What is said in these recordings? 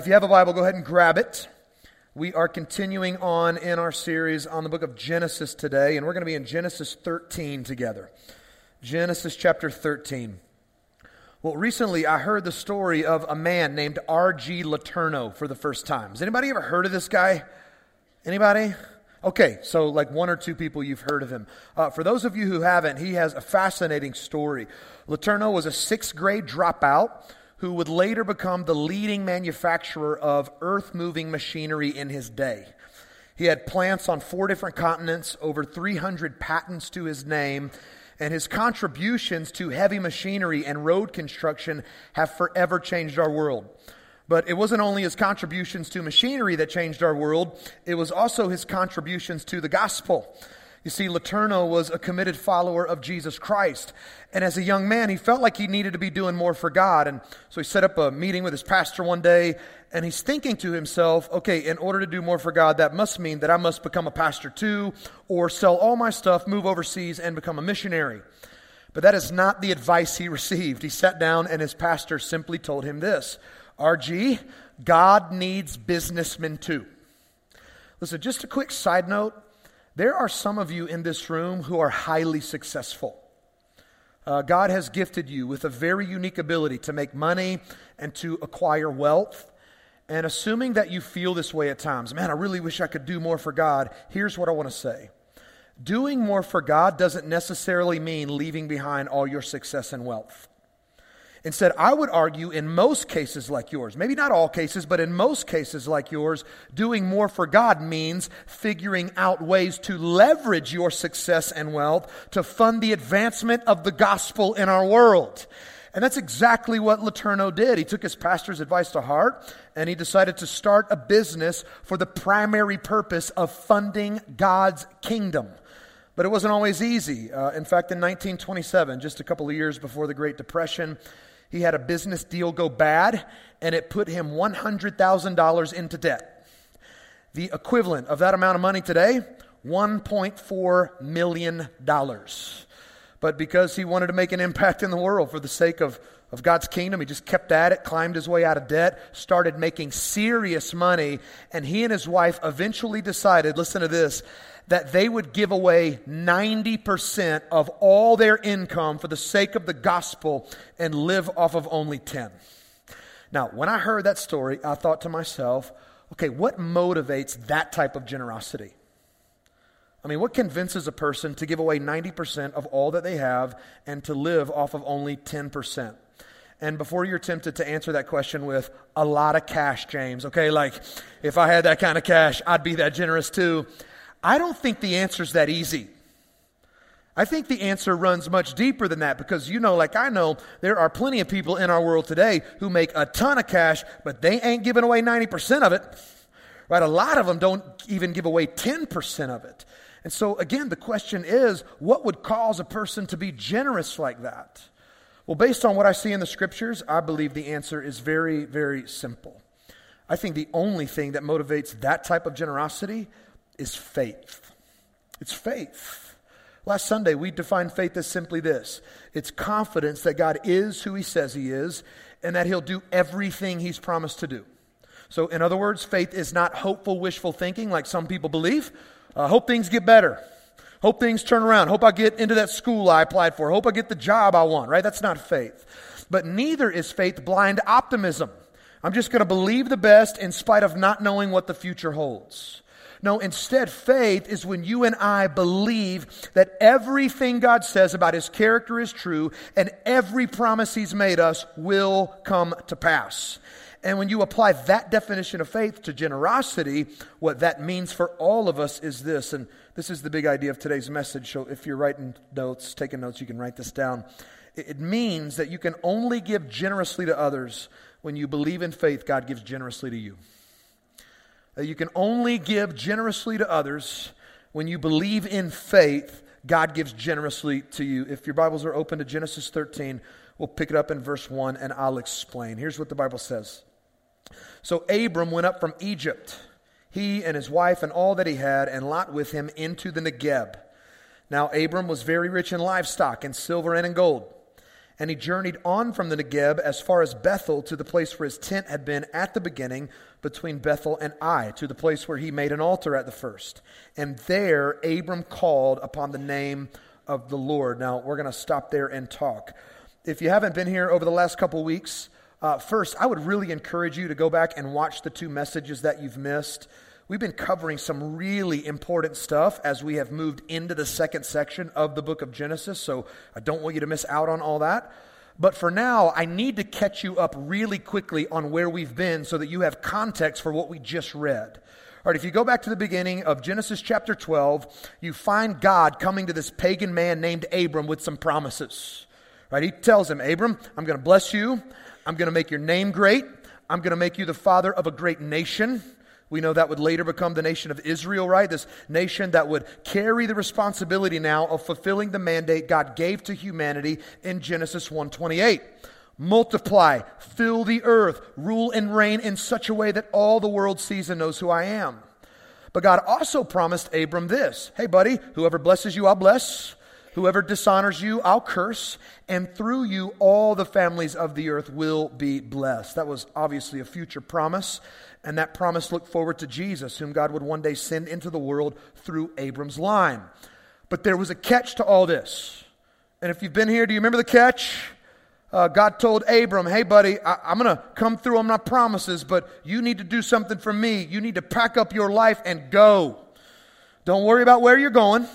if you have a Bible, go ahead and grab it. We are continuing on in our series on the book of Genesis today, and we're going to be in Genesis 13 together. Genesis chapter 13. Well, recently I heard the story of a man named R.G. Letourneau for the first time. Has anybody ever heard of this guy? Anybody? Okay, so like one or two people you've heard of him. Uh, for those of you who haven't, he has a fascinating story. Letourneau was a sixth grade dropout who would later become the leading manufacturer of earth moving machinery in his day. He had plants on four different continents, over 300 patents to his name, and his contributions to heavy machinery and road construction have forever changed our world. But it wasn't only his contributions to machinery that changed our world, it was also his contributions to the gospel. You see, Letourneau was a committed follower of Jesus Christ. And as a young man, he felt like he needed to be doing more for God. And so he set up a meeting with his pastor one day, and he's thinking to himself, okay, in order to do more for God, that must mean that I must become a pastor too, or sell all my stuff, move overseas, and become a missionary. But that is not the advice he received. He sat down, and his pastor simply told him this RG, God needs businessmen too. Listen, just a quick side note. There are some of you in this room who are highly successful. Uh, God has gifted you with a very unique ability to make money and to acquire wealth. And assuming that you feel this way at times, man, I really wish I could do more for God, here's what I want to say. Doing more for God doesn't necessarily mean leaving behind all your success and wealth. Instead, I would argue in most cases like yours, maybe not all cases, but in most cases like yours, doing more for God means figuring out ways to leverage your success and wealth to fund the advancement of the gospel in our world. And that's exactly what Letourneau did. He took his pastor's advice to heart and he decided to start a business for the primary purpose of funding God's kingdom. But it wasn't always easy. Uh, in fact, in 1927, just a couple of years before the Great Depression, he had a business deal go bad, and it put him $100,000 into debt. The equivalent of that amount of money today, $1.4 million. But because he wanted to make an impact in the world for the sake of, of God's kingdom, he just kept at it, climbed his way out of debt, started making serious money, and he and his wife eventually decided listen to this that they would give away 90% of all their income for the sake of the gospel and live off of only 10. Now, when I heard that story, I thought to myself, okay, what motivates that type of generosity? I mean, what convinces a person to give away 90% of all that they have and to live off of only 10%? And before you're tempted to answer that question with a lot of cash, James, okay, like if I had that kind of cash, I'd be that generous too. I don't think the answer is that easy. I think the answer runs much deeper than that because you know, like I know, there are plenty of people in our world today who make a ton of cash, but they ain't giving away 90% of it. Right? A lot of them don't even give away 10% of it. And so, again, the question is what would cause a person to be generous like that? Well, based on what I see in the scriptures, I believe the answer is very, very simple. I think the only thing that motivates that type of generosity is faith. It's faith. Last Sunday, we defined faith as simply this it's confidence that God is who He says He is and that He'll do everything He's promised to do. So, in other words, faith is not hopeful, wishful thinking like some people believe. Uh, hope things get better. Hope things turn around. Hope I get into that school I applied for. Hope I get the job I want, right? That's not faith. But neither is faith blind optimism. I'm just going to believe the best in spite of not knowing what the future holds. No, instead, faith is when you and I believe that everything God says about His character is true and every promise He's made us will come to pass. And when you apply that definition of faith to generosity, what that means for all of us is this. And this is the big idea of today's message. So if you're writing notes, taking notes, you can write this down. It means that you can only give generously to others when you believe in faith, God gives generously to you you can only give generously to others when you believe in faith. God gives generously to you. If your Bibles are open to Genesis 13, we'll pick it up in verse 1 and I'll explain. Here's what the Bible says So Abram went up from Egypt, he and his wife and all that he had, and Lot with him into the Negeb. Now Abram was very rich in livestock, in silver and in gold. And he journeyed on from the Negeb as far as Bethel to the place where his tent had been at the beginning, between Bethel and Ai, to the place where he made an altar at the first. And there Abram called upon the name of the Lord. Now, we're going to stop there and talk. If you haven't been here over the last couple weeks, uh, first, I would really encourage you to go back and watch the two messages that you've missed. We've been covering some really important stuff as we have moved into the second section of the book of Genesis, so I don't want you to miss out on all that. But for now, I need to catch you up really quickly on where we've been so that you have context for what we just read. All right, if you go back to the beginning of Genesis chapter 12, you find God coming to this pagan man named Abram with some promises. Right? He tells him, Abram, I'm going to bless you. I'm going to make your name great. I'm going to make you the father of a great nation. We know that would later become the nation of Israel, right? This nation that would carry the responsibility now of fulfilling the mandate God gave to humanity in Genesis 1:28. Multiply, fill the earth, rule and reign in such a way that all the world sees and knows who I am. But God also promised Abram this Hey, buddy, whoever blesses you, I'll bless. Whoever dishonors you, I'll curse. And through you, all the families of the earth will be blessed. That was obviously a future promise. And that promise looked forward to Jesus, whom God would one day send into the world through Abram's line. But there was a catch to all this. And if you've been here, do you remember the catch? Uh, God told Abram, hey, buddy, I, am going to come through on my promises, but you need to do something for me. You need to pack up your life and go. Don't worry about where you're going.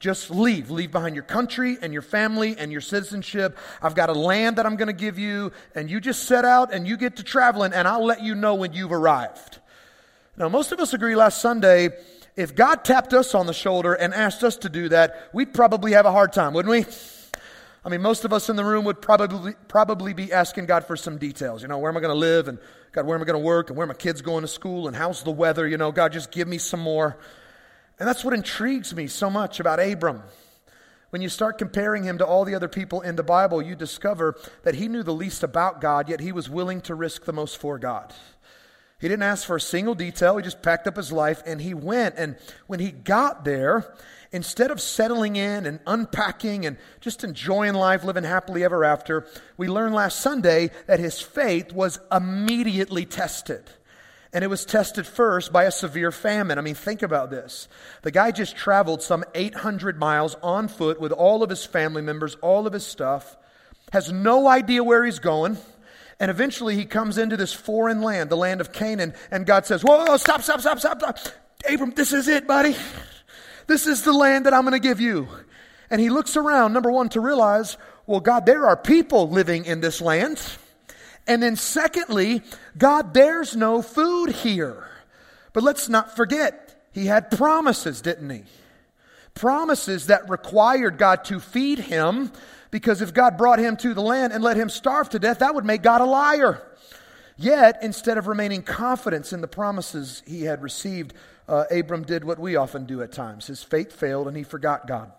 Just leave. Leave behind your country and your family and your citizenship. I've got a land that I'm going to give you, and you just set out and you get to traveling, and I'll let you know when you've arrived. Now, most of us agree last Sunday if God tapped us on the shoulder and asked us to do that, we'd probably have a hard time, wouldn't we? I mean, most of us in the room would probably, probably be asking God for some details. You know, where am I going to live? And God, where am I going to work? And where are my kids going to school? And how's the weather? You know, God, just give me some more. And that's what intrigues me so much about Abram. When you start comparing him to all the other people in the Bible, you discover that he knew the least about God, yet he was willing to risk the most for God. He didn't ask for a single detail. He just packed up his life and he went. And when he got there, instead of settling in and unpacking and just enjoying life, living happily ever after, we learned last Sunday that his faith was immediately tested. And it was tested first by a severe famine. I mean, think about this. The guy just traveled some 800 miles on foot with all of his family members, all of his stuff, has no idea where he's going. And eventually he comes into this foreign land, the land of Canaan, and God says, Whoa, whoa stop, stop, stop, stop, stop. Abram, this is it, buddy. This is the land that I'm going to give you. And he looks around, number one, to realize, well, God, there are people living in this land. And then, secondly, God, there's no food here. But let's not forget, he had promises, didn't he? Promises that required God to feed him, because if God brought him to the land and let him starve to death, that would make God a liar. Yet, instead of remaining confident in the promises he had received, uh, Abram did what we often do at times. His faith failed and he forgot God.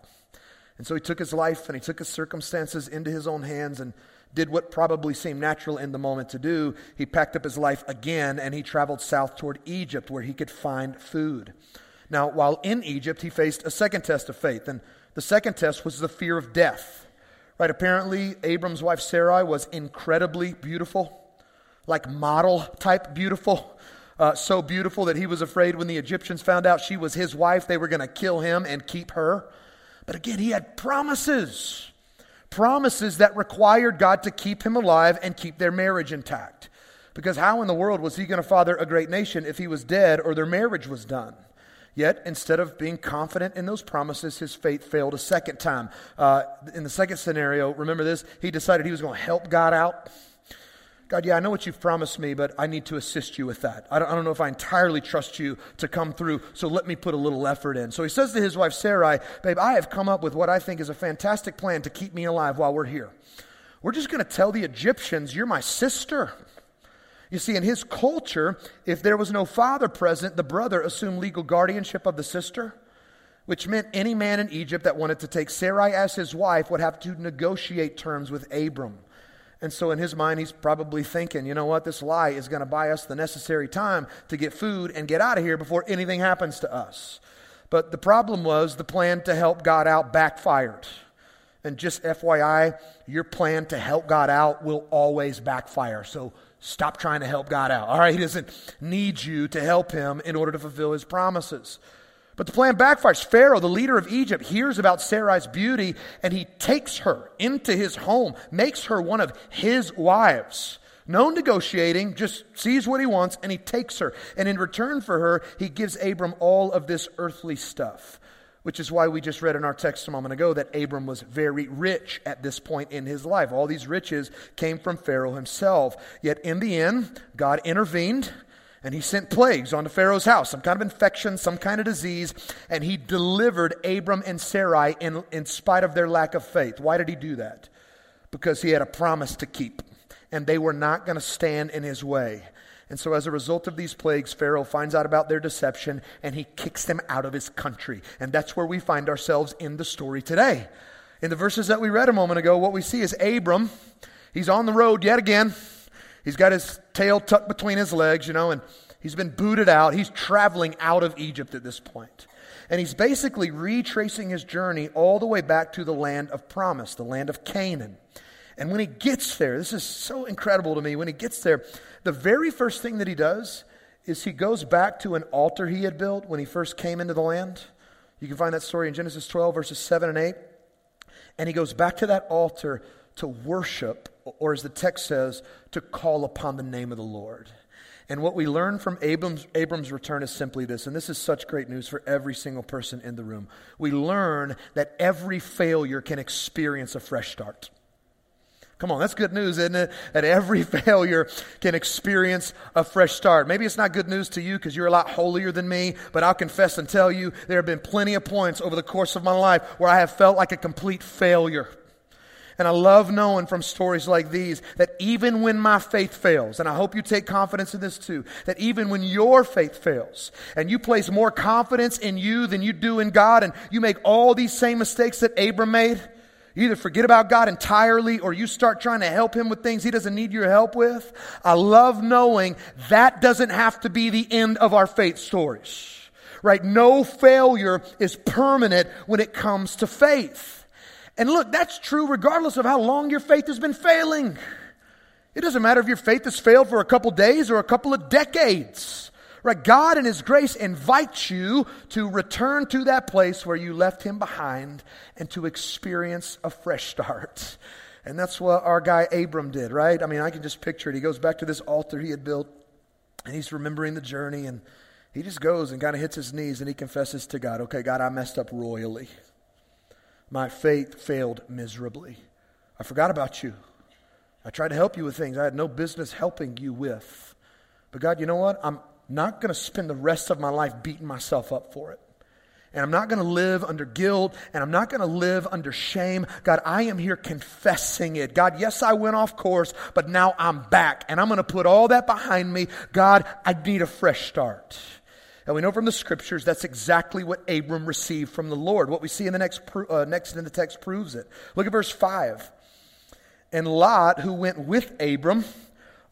And so he took his life and he took his circumstances into his own hands and did what probably seemed natural in the moment to do. He packed up his life again and he traveled south toward Egypt where he could find food. Now, while in Egypt, he faced a second test of faith, and the second test was the fear of death. Right? Apparently, Abram's wife Sarai was incredibly beautiful, like model type beautiful. Uh, so beautiful that he was afraid when the Egyptians found out she was his wife, they were going to kill him and keep her. But again, he had promises promises that required God to keep him alive and keep their marriage intact. Because how in the world was he going to father a great nation if he was dead or their marriage was done? Yet, instead of being confident in those promises, his faith failed a second time. Uh, in the second scenario, remember this? He decided he was going to help God out. God, yeah, I know what you've promised me, but I need to assist you with that. I don't, I don't, know if I entirely trust you to come through, so let me put a little effort in. So he says to his wife Sarai, Babe, I have come up with what I think is a fantastic plan to keep me alive while we're here. We're just going to tell the Egyptians, You're my sister. You see, in his culture, if there was no father present, the brother assumed legal guardianship of the sister, which meant any man in Egypt that wanted to take Sarai as his wife would have to negotiate terms with Abram. And so, in his mind, he's probably thinking, you know what, this lie is going to buy us the necessary time to get food and get out of here before anything happens to us. But the problem was the plan to help God out backfired. And just FYI, your plan to help God out will always backfire. So stop trying to help God out. All right? He doesn't need you to help him in order to fulfill his promises. But the plan backfires. Pharaoh, the leader of Egypt, hears about Sarai's beauty and he takes her into his home, makes her one of his wives. No negotiating, just sees what he wants and he takes her. And in return for her, he gives Abram all of this earthly stuff which is why we just read in our text a moment ago that Abram was very rich at this point in his life. All these riches came from Pharaoh himself. Yet in the end, God intervened and he sent plagues onto Pharaoh's house, some kind of infection, some kind of disease, and he delivered Abram and Sarai in, in spite of their lack of faith. Why did he do that? Because he had a promise to keep, and they were not going to stand in his way. And so, as a result of these plagues, Pharaoh finds out about their deception and he kicks them out of his country. And that's where we find ourselves in the story today. In the verses that we read a moment ago, what we see is Abram. He's on the road yet again. He's got his tail tucked between his legs, you know, and he's been booted out. He's traveling out of Egypt at this point. And he's basically retracing his journey all the way back to the land of promise, the land of Canaan. And when he gets there, this is so incredible to me. When he gets there, the very first thing that he does is he goes back to an altar he had built when he first came into the land. You can find that story in Genesis 12, verses 7 and 8. And he goes back to that altar to worship, or as the text says, to call upon the name of the Lord. And what we learn from Abram's, Abram's return is simply this, and this is such great news for every single person in the room. We learn that every failure can experience a fresh start. Come on, that's good news, isn't it? That every failure can experience a fresh start. Maybe it's not good news to you because you're a lot holier than me, but I'll confess and tell you there have been plenty of points over the course of my life where I have felt like a complete failure. And I love knowing from stories like these that even when my faith fails, and I hope you take confidence in this too, that even when your faith fails and you place more confidence in you than you do in God and you make all these same mistakes that Abram made, you either forget about God entirely or you start trying to help him with things he doesn't need your help with. I love knowing that doesn't have to be the end of our faith stories. Right? No failure is permanent when it comes to faith. And look, that's true regardless of how long your faith has been failing. It doesn't matter if your faith has failed for a couple days or a couple of decades. Right? God in His grace invites you to return to that place where you left Him behind and to experience a fresh start. And that's what our guy Abram did, right? I mean, I can just picture it. He goes back to this altar he had built and he's remembering the journey and he just goes and kind of hits his knees and he confesses to God, okay, God, I messed up royally. My faith failed miserably. I forgot about you. I tried to help you with things I had no business helping you with. But God, you know what? I'm, not going to spend the rest of my life beating myself up for it. And I'm not going to live under guilt and I'm not going to live under shame. God, I am here confessing it. God, yes, I went off course, but now I'm back and I'm going to put all that behind me. God, I need a fresh start. And we know from the scriptures that's exactly what Abram received from the Lord. What we see in the next, uh, next in the text proves it. Look at verse 5. And Lot, who went with Abram,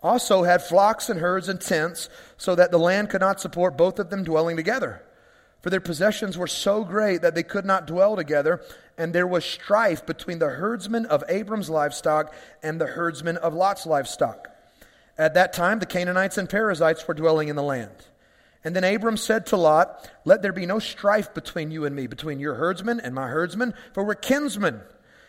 also had flocks and herds and tents, so that the land could not support both of them dwelling together. For their possessions were so great that they could not dwell together, and there was strife between the herdsmen of Abram's livestock and the herdsmen of Lot's livestock. At that time, the Canaanites and Perizzites were dwelling in the land. And then Abram said to Lot, Let there be no strife between you and me, between your herdsmen and my herdsmen, for we're kinsmen.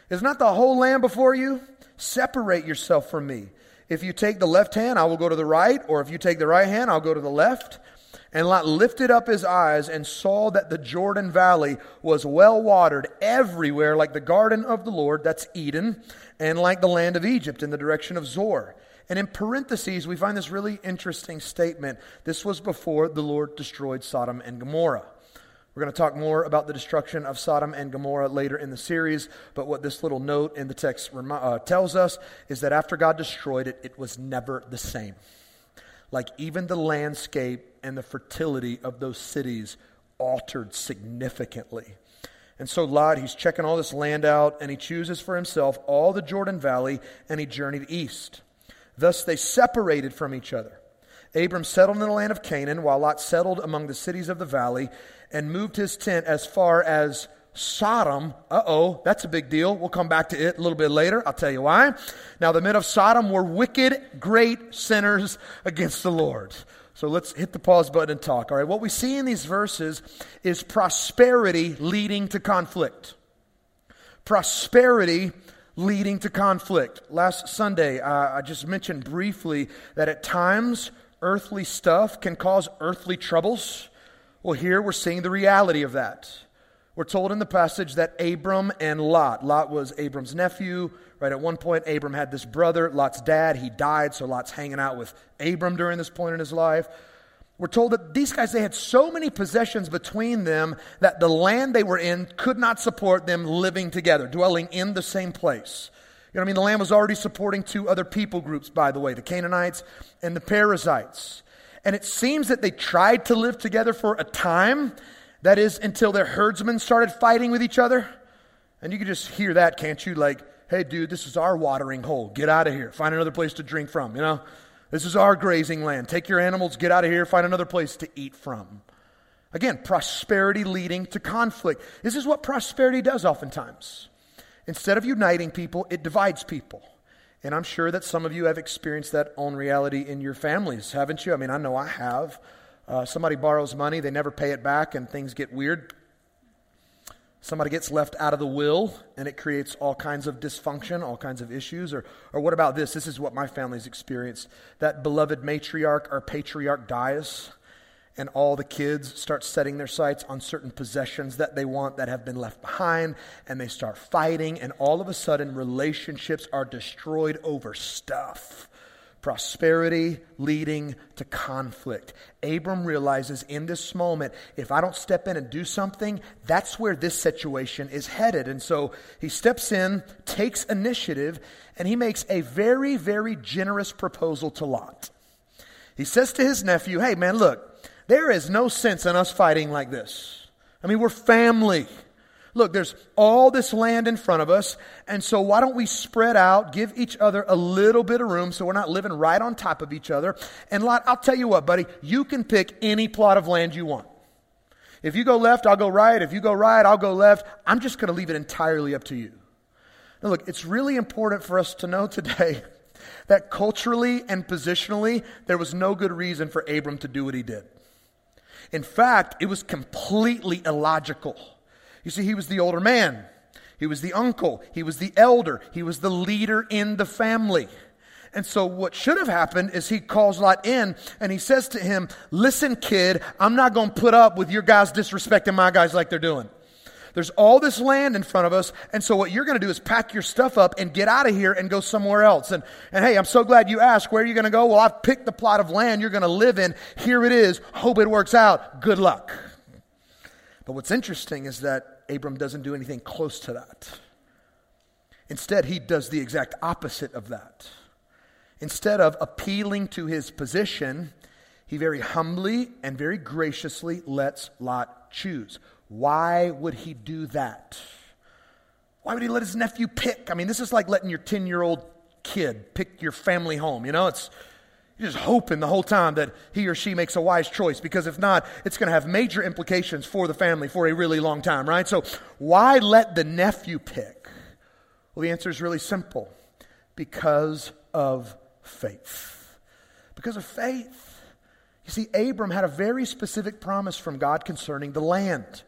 Is not the whole land before you? Separate yourself from me. If you take the left hand, I will go to the right, or if you take the right hand, I'll go to the left. And Lot lifted up his eyes and saw that the Jordan Valley was well watered everywhere, like the garden of the Lord, that's Eden, and like the land of Egypt in the direction of Zoar. And in parentheses, we find this really interesting statement. This was before the Lord destroyed Sodom and Gomorrah. We're going to talk more about the destruction of Sodom and Gomorrah later in the series, but what this little note in the text uh, tells us is that after God destroyed it, it was never the same. Like even the landscape and the fertility of those cities altered significantly. And so Lot, he's checking all this land out, and he chooses for himself all the Jordan Valley, and he journeyed east. Thus they separated from each other. Abram settled in the land of Canaan, while Lot settled among the cities of the valley and moved his tent as far as Sodom. Uh oh, that's a big deal. We'll come back to it a little bit later. I'll tell you why. Now, the men of Sodom were wicked, great sinners against the Lord. So let's hit the pause button and talk. All right, what we see in these verses is prosperity leading to conflict. Prosperity leading to conflict. Last Sunday, uh, I just mentioned briefly that at times earthly stuff can cause earthly troubles. Well, here we're seeing the reality of that. We're told in the passage that Abram and Lot, Lot was Abram's nephew, right? At one point, Abram had this brother, Lot's dad. He died, so Lot's hanging out with Abram during this point in his life. We're told that these guys, they had so many possessions between them that the land they were in could not support them living together, dwelling in the same place. You know what I mean? The land was already supporting two other people groups, by the way, the Canaanites and the Perizzites. And it seems that they tried to live together for a time. That is, until their herdsmen started fighting with each other. And you can just hear that, can't you? Like, hey, dude, this is our watering hole. Get out of here. Find another place to drink from, you know? This is our grazing land. Take your animals, get out of here, find another place to eat from. Again, prosperity leading to conflict. This is what prosperity does oftentimes. Instead of uniting people, it divides people. And I'm sure that some of you have experienced that own reality in your families, haven't you? I mean, I know I have. Uh, somebody borrows money, they never pay it back, and things get weird. Somebody gets left out of the will, and it creates all kinds of dysfunction, all kinds of issues. Or, or what about this? This is what my family's experienced. That beloved matriarch or patriarch dies and all the kids start setting their sights on certain possessions that they want that have been left behind, and they start fighting, and all of a sudden, relationships are destroyed over stuff. Prosperity leading to conflict. Abram realizes in this moment, if I don't step in and do something, that's where this situation is headed. And so he steps in, takes initiative, and he makes a very, very generous proposal to Lot. He says to his nephew, Hey, man, look, there is no sense in us fighting like this. I mean, we're family. Look, there's all this land in front of us, and so why don't we spread out, give each other a little bit of room so we're not living right on top of each other? And Lot, I'll tell you what, buddy, you can pick any plot of land you want. If you go left, I'll go right. If you go right, I'll go left. I'm just going to leave it entirely up to you. Now, look, it's really important for us to know today that culturally and positionally, there was no good reason for Abram to do what he did. In fact, it was completely illogical. You see, he was the older man, he was the uncle, he was the elder, he was the leader in the family. And so, what should have happened is he calls Lot in and he says to him, Listen, kid, I'm not going to put up with your guys disrespecting my guys like they're doing. There's all this land in front of us. And so what you're going to do is pack your stuff up and get out of here and go somewhere else. And, and hey, I'm so glad you asked. Where are you going to go? Well, I've picked the plot of land you're going to live in. Here it is. Hope it works out. Good luck. But what's interesting is that Abram doesn't do anything close to that. Instead, he does the exact opposite of that. Instead of appealing to his position, he very humbly and very graciously lets Lot choose. Why would he do that? Why would he let his nephew pick? I mean, this is like letting your 10 year old kid pick your family home. You know, it's just hoping the whole time that he or she makes a wise choice because if not, it's going to have major implications for the family for a really long time, right? So, why let the nephew pick? Well, the answer is really simple because of faith. Because of faith. You see, Abram had a very specific promise from God concerning the land.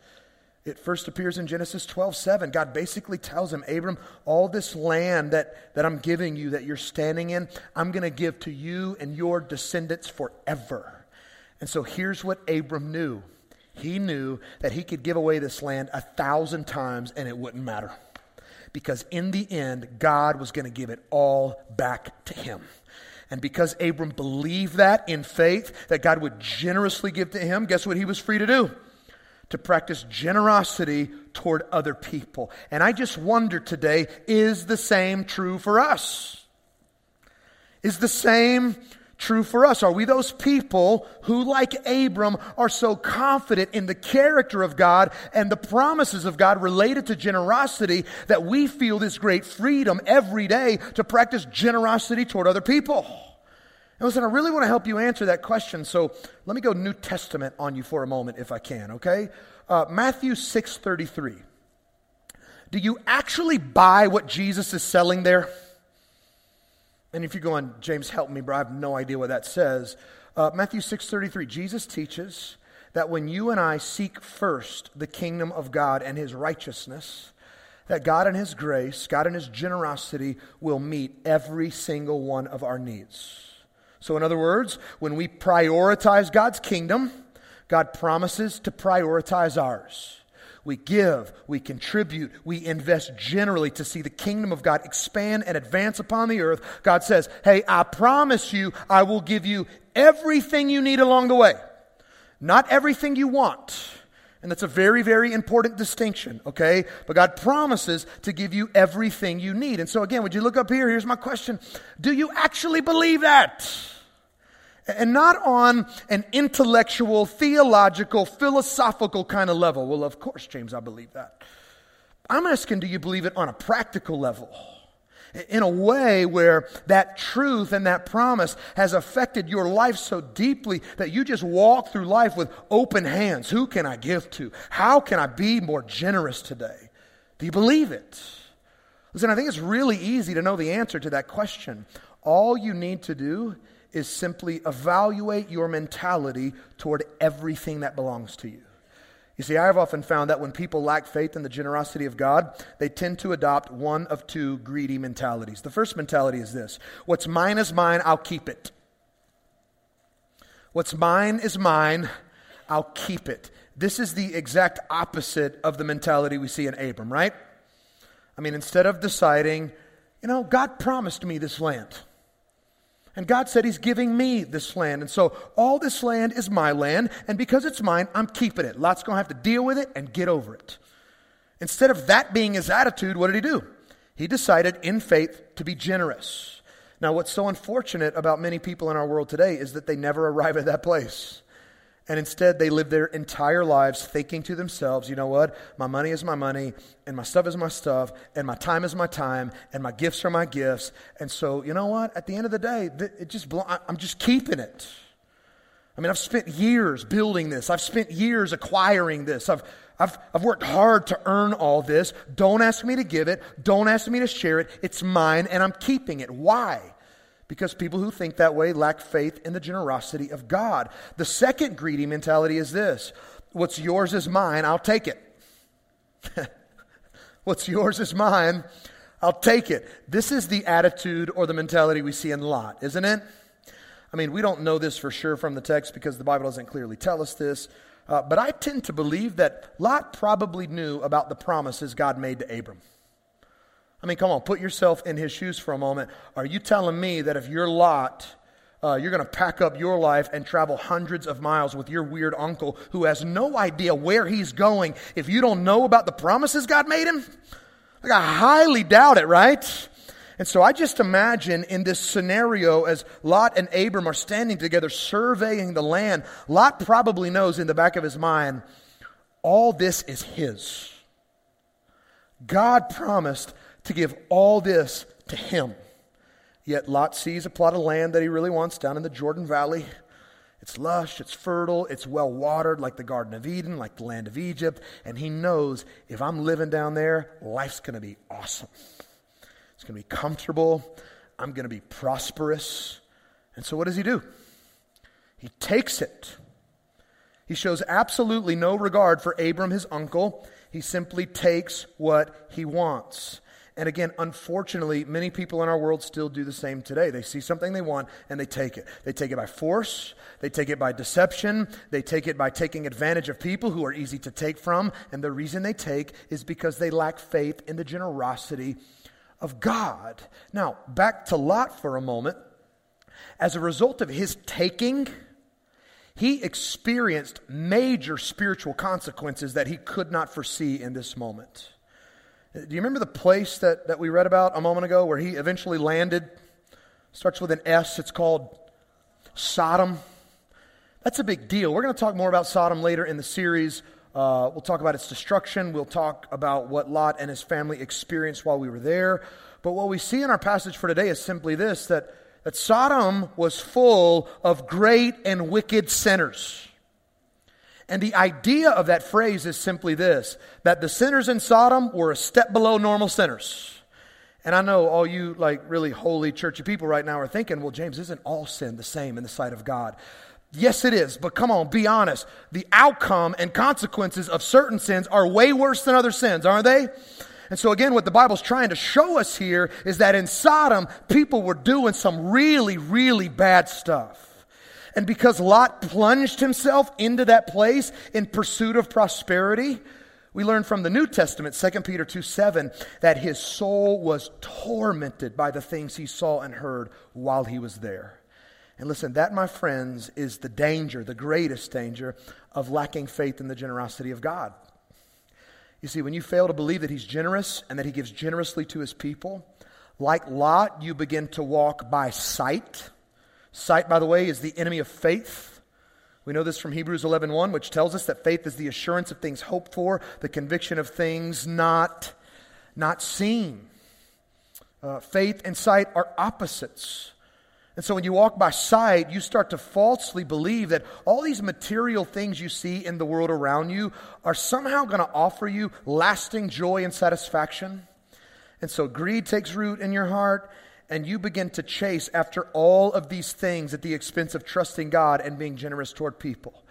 It first appears in Genesis 12, 7. God basically tells him, Abram, all this land that, that I'm giving you, that you're standing in, I'm going to give to you and your descendants forever. And so here's what Abram knew he knew that he could give away this land a thousand times and it wouldn't matter. Because in the end, God was going to give it all back to him. And because Abram believed that in faith, that God would generously give to him, guess what he was free to do? To practice generosity toward other people. And I just wonder today is the same true for us? Is the same true for us? Are we those people who, like Abram, are so confident in the character of God and the promises of God related to generosity that we feel this great freedom every day to practice generosity toward other people? And listen, I really want to help you answer that question. So let me go New Testament on you for a moment, if I can, okay? Uh, Matthew 6.33. do you actually buy what Jesus is selling there? And if you're going, James, help me, bro, I have no idea what that says. Uh, Matthew 6.33, Jesus teaches that when you and I seek first the kingdom of God and his righteousness, that God in his grace, God in his generosity will meet every single one of our needs. So, in other words, when we prioritize God's kingdom, God promises to prioritize ours. We give, we contribute, we invest generally to see the kingdom of God expand and advance upon the earth. God says, Hey, I promise you, I will give you everything you need along the way. Not everything you want. And that's a very, very important distinction, okay? But God promises to give you everything you need. And so, again, would you look up here? Here's my question Do you actually believe that? And not on an intellectual, theological, philosophical kind of level. Well, of course, James, I believe that. I'm asking, do you believe it on a practical level? in a way where that truth and that promise has affected your life so deeply that you just walk through life with open hands. Who can I give to? How can I be more generous today? Do you believe it? Listen, I think it's really easy to know the answer to that question. All you need to do is simply evaluate your mentality toward everything that belongs to you. You see, I've often found that when people lack faith in the generosity of God, they tend to adopt one of two greedy mentalities. The first mentality is this What's mine is mine, I'll keep it. What's mine is mine, I'll keep it. This is the exact opposite of the mentality we see in Abram, right? I mean, instead of deciding, you know, God promised me this land. And God said He's giving me this land. And so all this land is my land. And because it's mine, I'm keeping it. Lot's going to have to deal with it and get over it. Instead of that being his attitude, what did he do? He decided in faith to be generous. Now, what's so unfortunate about many people in our world today is that they never arrive at that place. And instead, they live their entire lives thinking to themselves, you know what? My money is my money, and my stuff is my stuff, and my time is my time, and my gifts are my gifts. And so, you know what? At the end of the day, it just I'm just keeping it. I mean, I've spent years building this. I've spent years acquiring this. I've, I've, I've worked hard to earn all this. Don't ask me to give it. Don't ask me to share it. It's mine, and I'm keeping it. Why? Because people who think that way lack faith in the generosity of God. The second greedy mentality is this what's yours is mine, I'll take it. what's yours is mine, I'll take it. This is the attitude or the mentality we see in Lot, isn't it? I mean, we don't know this for sure from the text because the Bible doesn't clearly tell us this. Uh, but I tend to believe that Lot probably knew about the promises God made to Abram. I mean, come on, put yourself in his shoes for a moment. Are you telling me that if you're Lot, uh, you're going to pack up your life and travel hundreds of miles with your weird uncle who has no idea where he's going if you don't know about the promises God made him? Like, I highly doubt it, right? And so I just imagine in this scenario as Lot and Abram are standing together surveying the land, Lot probably knows in the back of his mind, all this is his. God promised to give all this to him. Yet Lot sees a plot of land that he really wants down in the Jordan Valley. It's lush, it's fertile, it's well watered, like the Garden of Eden, like the land of Egypt. And he knows if I'm living down there, life's going to be awesome. It's going to be comfortable. I'm going to be prosperous. And so what does he do? He takes it. He shows absolutely no regard for Abram, his uncle. He simply takes what he wants. And again, unfortunately, many people in our world still do the same today. They see something they want and they take it. They take it by force, they take it by deception, they take it by taking advantage of people who are easy to take from. And the reason they take is because they lack faith in the generosity of God. Now, back to Lot for a moment. As a result of his taking, he experienced major spiritual consequences that he could not foresee in this moment. Do you remember the place that, that we read about a moment ago where he eventually landed? Starts with an S. It's called Sodom. That's a big deal. We're going to talk more about Sodom later in the series. Uh, we'll talk about its destruction. We'll talk about what Lot and his family experienced while we were there. But what we see in our passage for today is simply this that, that Sodom was full of great and wicked sinners. And the idea of that phrase is simply this that the sinners in Sodom were a step below normal sinners. And I know all you like really holy churchy people right now are thinking, well, James, isn't all sin the same in the sight of God? Yes, it is, but come on, be honest. The outcome and consequences of certain sins are way worse than other sins, aren't they? And so, again, what the Bible's trying to show us here is that in Sodom, people were doing some really, really bad stuff. And because Lot plunged himself into that place in pursuit of prosperity, we learn from the New Testament, 2 Peter 2 7, that his soul was tormented by the things he saw and heard while he was there. And listen, that, my friends, is the danger, the greatest danger of lacking faith in the generosity of God. You see, when you fail to believe that he's generous and that he gives generously to his people, like Lot, you begin to walk by sight Sight, by the way, is the enemy of faith. We know this from Hebrews 11:1, which tells us that faith is the assurance of things hoped for, the conviction of things not, not seen. Uh, faith and sight are opposites. And so when you walk by sight, you start to falsely believe that all these material things you see in the world around you are somehow going to offer you lasting joy and satisfaction. And so greed takes root in your heart, and you begin to chase after all of these things at the expense of trusting God and being generous toward people.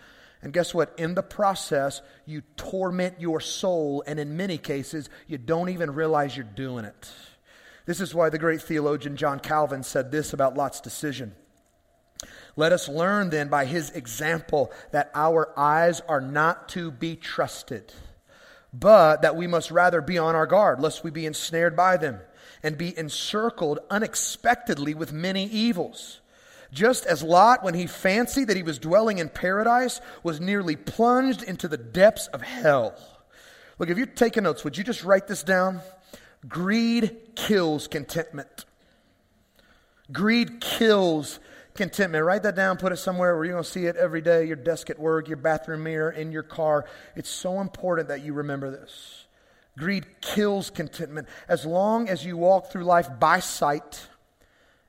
And guess what? In the process, you torment your soul, and in many cases, you don't even realize you're doing it. This is why the great theologian John Calvin said this about Lot's decision. Let us learn then by his example that our eyes are not to be trusted, but that we must rather be on our guard, lest we be ensnared by them and be encircled unexpectedly with many evils. Just as Lot, when he fancied that he was dwelling in paradise, was nearly plunged into the depths of hell. Look, if you're taking notes, would you just write this down? Greed kills contentment. Greed kills contentment. Write that down, put it somewhere where you're going to see it every day your desk at work, your bathroom mirror, in your car. It's so important that you remember this. Greed kills contentment. As long as you walk through life by sight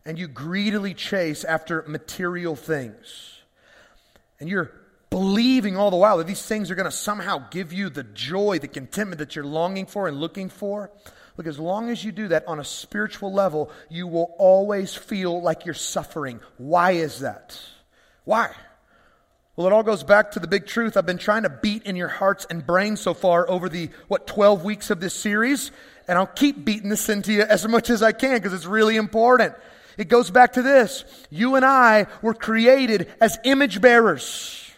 and you greedily chase after material things, and you're believing all the while that these things are going to somehow give you the joy, the contentment that you're longing for and looking for. Look, as long as you do that on a spiritual level, you will always feel like you're suffering. Why is that? Why? Well, it all goes back to the big truth I've been trying to beat in your hearts and brains so far over the, what, 12 weeks of this series. And I'll keep beating this into you as much as I can because it's really important. It goes back to this. You and I were created as image bearers.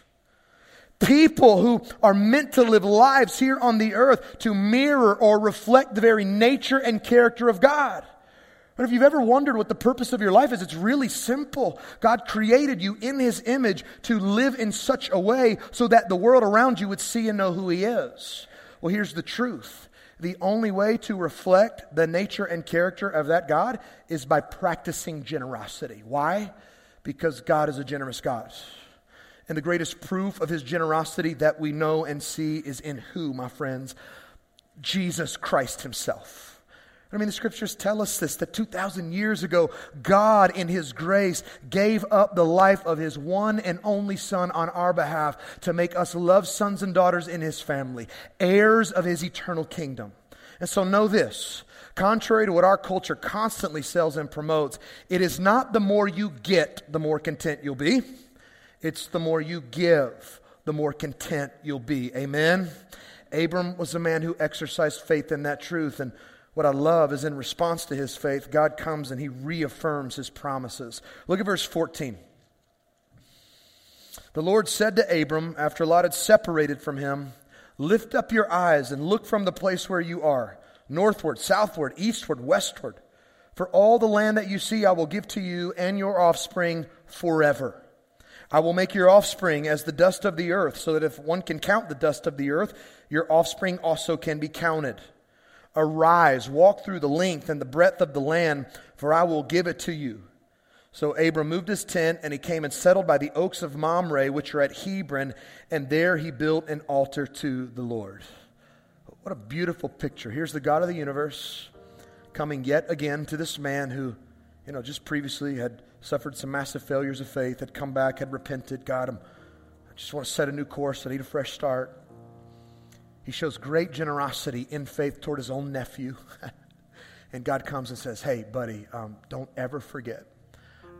People who are meant to live lives here on the earth to mirror or reflect the very nature and character of God. But if you've ever wondered what the purpose of your life is, it's really simple. God created you in His image to live in such a way so that the world around you would see and know who He is. Well, here's the truth. The only way to reflect the nature and character of that God is by practicing generosity. Why? Because God is a generous God. And the greatest proof of his generosity that we know and see is in who, my friends? Jesus Christ himself. I mean, the scriptures tell us this that 2,000 years ago, God, in His grace, gave up the life of His one and only Son on our behalf to make us love sons and daughters in His family, heirs of His eternal kingdom. And so, know this contrary to what our culture constantly sells and promotes, it is not the more you get, the more content you'll be. It's the more you give, the more content you'll be. Amen? Abram was a man who exercised faith in that truth. And what I love is in response to his faith, God comes and he reaffirms his promises. Look at verse 14. The Lord said to Abram, after Lot had separated from him, Lift up your eyes and look from the place where you are, northward, southward, eastward, westward. For all the land that you see I will give to you and your offspring forever. I will make your offspring as the dust of the earth, so that if one can count the dust of the earth, your offspring also can be counted. Arise, walk through the length and the breadth of the land, for I will give it to you. So Abram moved his tent, and he came and settled by the oaks of Mamre, which are at Hebron, and there he built an altar to the Lord. What a beautiful picture. Here's the God of the universe coming yet again to this man who, you know, just previously had suffered some massive failures of faith, had come back, had repented. God, I'm just want to set a new course. I need a fresh start. He shows great generosity in faith toward his own nephew. and God comes and says, Hey, buddy, um, don't ever forget,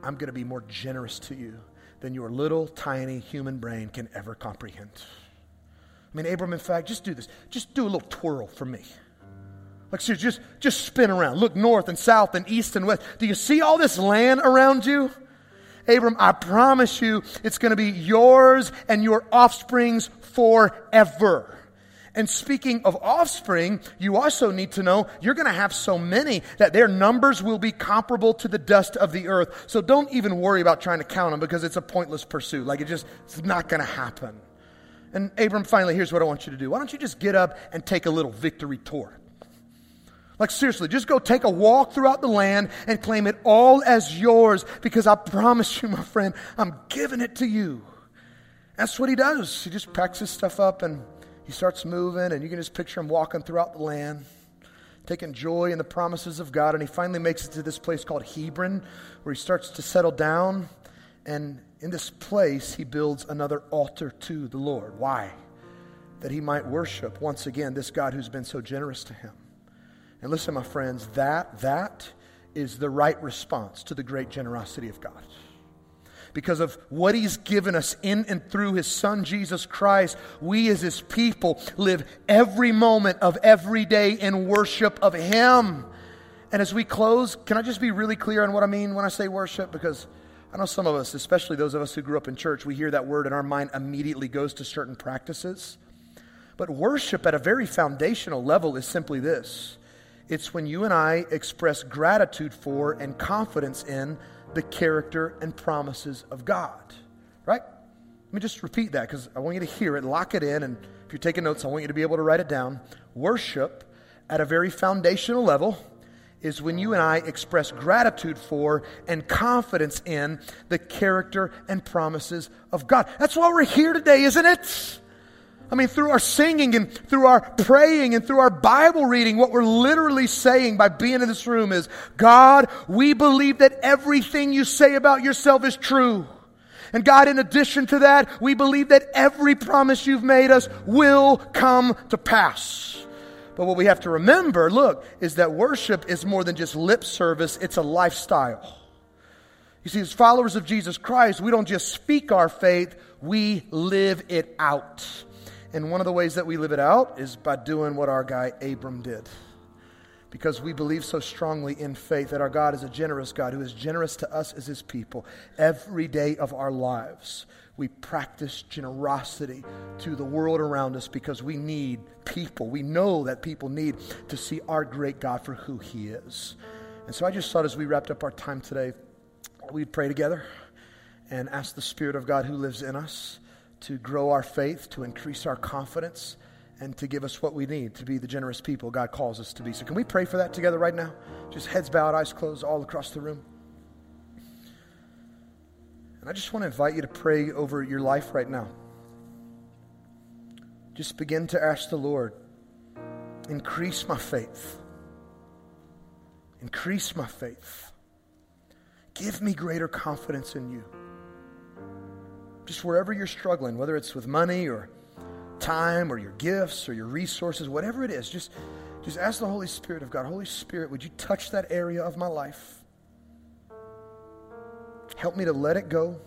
I'm going to be more generous to you than your little tiny human brain can ever comprehend. I mean, Abram, in fact, just do this. Just do a little twirl for me. Like, so just, just spin around. Look north and south and east and west. Do you see all this land around you? Abram, I promise you it's going to be yours and your offspring's forever. And speaking of offspring, you also need to know you're going to have so many that their numbers will be comparable to the dust of the earth. So don't even worry about trying to count them because it's a pointless pursuit. Like it just, it's not going to happen. And Abram, finally, here's what I want you to do. Why don't you just get up and take a little victory tour? Like, seriously, just go take a walk throughout the land and claim it all as yours because I promise you, my friend, I'm giving it to you. That's what he does. He just packs his stuff up and he starts moving, and you can just picture him walking throughout the land, taking joy in the promises of God. And he finally makes it to this place called Hebron, where he starts to settle down. And in this place, he builds another altar to the Lord. Why? That he might worship once again this God who's been so generous to him. And listen, my friends, that, that is the right response to the great generosity of God. Because of what He's given us in and through His Son, Jesus Christ, we as His people live every moment of every day in worship of Him. And as we close, can I just be really clear on what I mean when I say worship? Because I know some of us, especially those of us who grew up in church, we hear that word and our mind immediately goes to certain practices. But worship at a very foundational level is simply this it's when you and I express gratitude for and confidence in the character and promises of God. Right? Let me just repeat that because I want you to hear it, lock it in, and if you're taking notes, I want you to be able to write it down. Worship at a very foundational level is when you and I express gratitude for and confidence in the character and promises of God. That's why we're here today, isn't it? I mean, through our singing and through our praying and through our Bible reading, what we're literally saying by being in this room is, God, we believe that everything you say about yourself is true. And God, in addition to that, we believe that every promise you've made us will come to pass. But what we have to remember, look, is that worship is more than just lip service, it's a lifestyle. You see, as followers of Jesus Christ, we don't just speak our faith, we live it out. And one of the ways that we live it out is by doing what our guy Abram did. Because we believe so strongly in faith that our God is a generous God who is generous to us as his people. Every day of our lives, we practice generosity to the world around us because we need people. We know that people need to see our great God for who he is. And so I just thought as we wrapped up our time today, we'd pray together and ask the Spirit of God who lives in us to grow our faith, to increase our confidence, and to give us what we need to be the generous people God calls us to be. So, can we pray for that together right now? Just heads bowed, eyes closed, all across the room. And I just want to invite you to pray over your life right now. Just begin to ask the Lord, increase my faith. Increase my faith. Give me greater confidence in you just wherever you're struggling, whether it's with money or time or your gifts or your resources, whatever it is, just, just ask the Holy Spirit of God, Holy Spirit, would you touch that area of my life? Help me to let it go,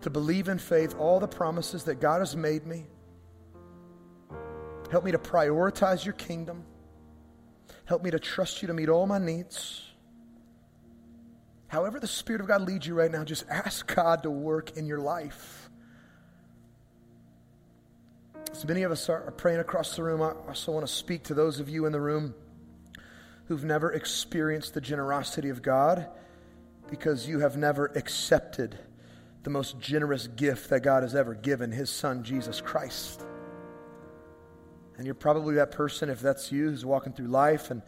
to believe in faith all the promises that God has made me. Help me to prioritize your kingdom. Help me to trust you to meet all my needs. However, the Spirit of God leads you right now, just ask God to work in your life. So many of us are praying across the room. I also want to speak to those of you in the room who've never experienced the generosity of God because you have never accepted the most generous gift that God has ever given, His Son, Jesus Christ. And you're probably that person, if that's you, who's walking through life and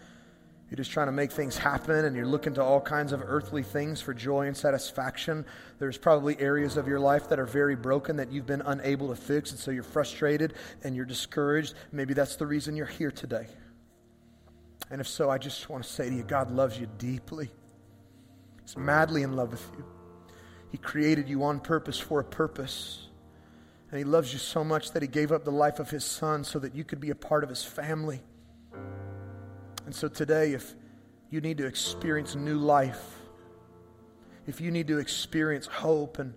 you're just trying to make things happen and you're looking to all kinds of earthly things for joy and satisfaction. There's probably areas of your life that are very broken that you've been unable to fix, and so you're frustrated and you're discouraged. Maybe that's the reason you're here today. And if so, I just want to say to you God loves you deeply, He's madly in love with you. He created you on purpose for a purpose. And He loves you so much that He gave up the life of His Son so that you could be a part of His family. And so today, if you need to experience new life, if you need to experience hope and,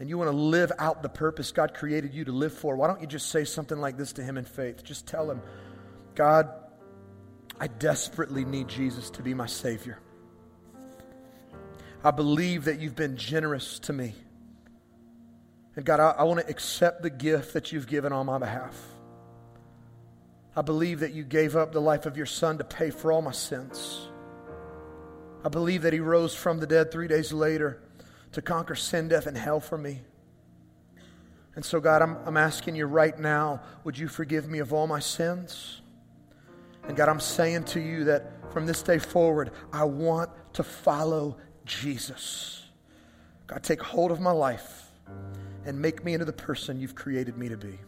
and you want to live out the purpose God created you to live for, why don't you just say something like this to Him in faith? Just tell Him, God, I desperately need Jesus to be my Savior. I believe that you've been generous to me. And God, I, I want to accept the gift that you've given on my behalf. I believe that you gave up the life of your son to pay for all my sins. I believe that he rose from the dead three days later to conquer sin, death, and hell for me. And so, God, I'm, I'm asking you right now would you forgive me of all my sins? And God, I'm saying to you that from this day forward, I want to follow Jesus. God, take hold of my life and make me into the person you've created me to be.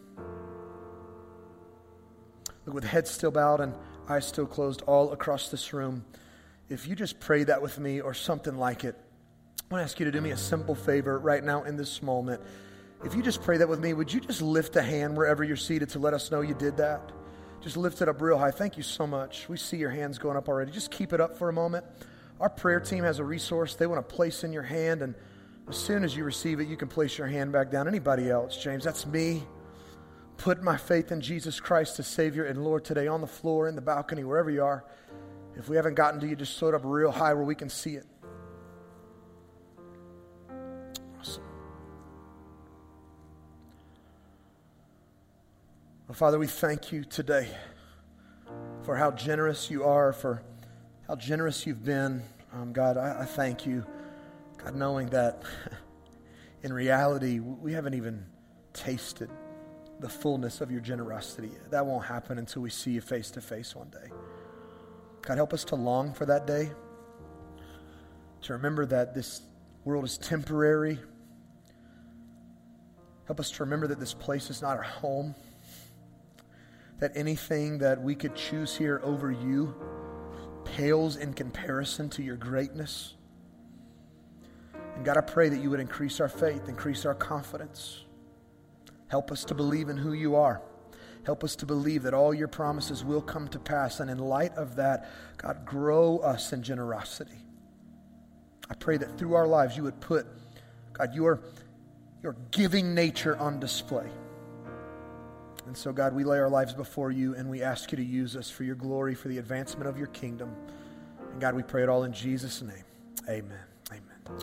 With head still bowed and eyes still closed all across this room, if you just pray that with me or something like it, I want to ask you to do me a simple favor right now in this moment. If you just pray that with me, would you just lift a hand wherever you're seated to let us know you did that? Just lift it up real high. Thank you so much. We see your hands going up already. Just keep it up for a moment. Our prayer team has a resource they want to place in your hand, and as soon as you receive it, you can place your hand back down. Anybody else, James? That's me. Put my faith in Jesus Christ as Savior and Lord today on the floor, in the balcony, wherever you are. If we haven't gotten to you, just throw it up real high where we can see it. Awesome. Well, Father, we thank you today for how generous you are, for how generous you've been. Um, God, I, I thank you. God, knowing that in reality, we haven't even tasted the fullness of your generosity. That won't happen until we see you face to face one day. God, help us to long for that day, to remember that this world is temporary. Help us to remember that this place is not our home, that anything that we could choose here over you pales in comparison to your greatness. And God, I pray that you would increase our faith, increase our confidence. Help us to believe in who you are. Help us to believe that all your promises will come to pass. And in light of that, God, grow us in generosity. I pray that through our lives you would put, God, your, your giving nature on display. And so, God, we lay our lives before you and we ask you to use us for your glory, for the advancement of your kingdom. And God, we pray it all in Jesus' name. Amen. Amen.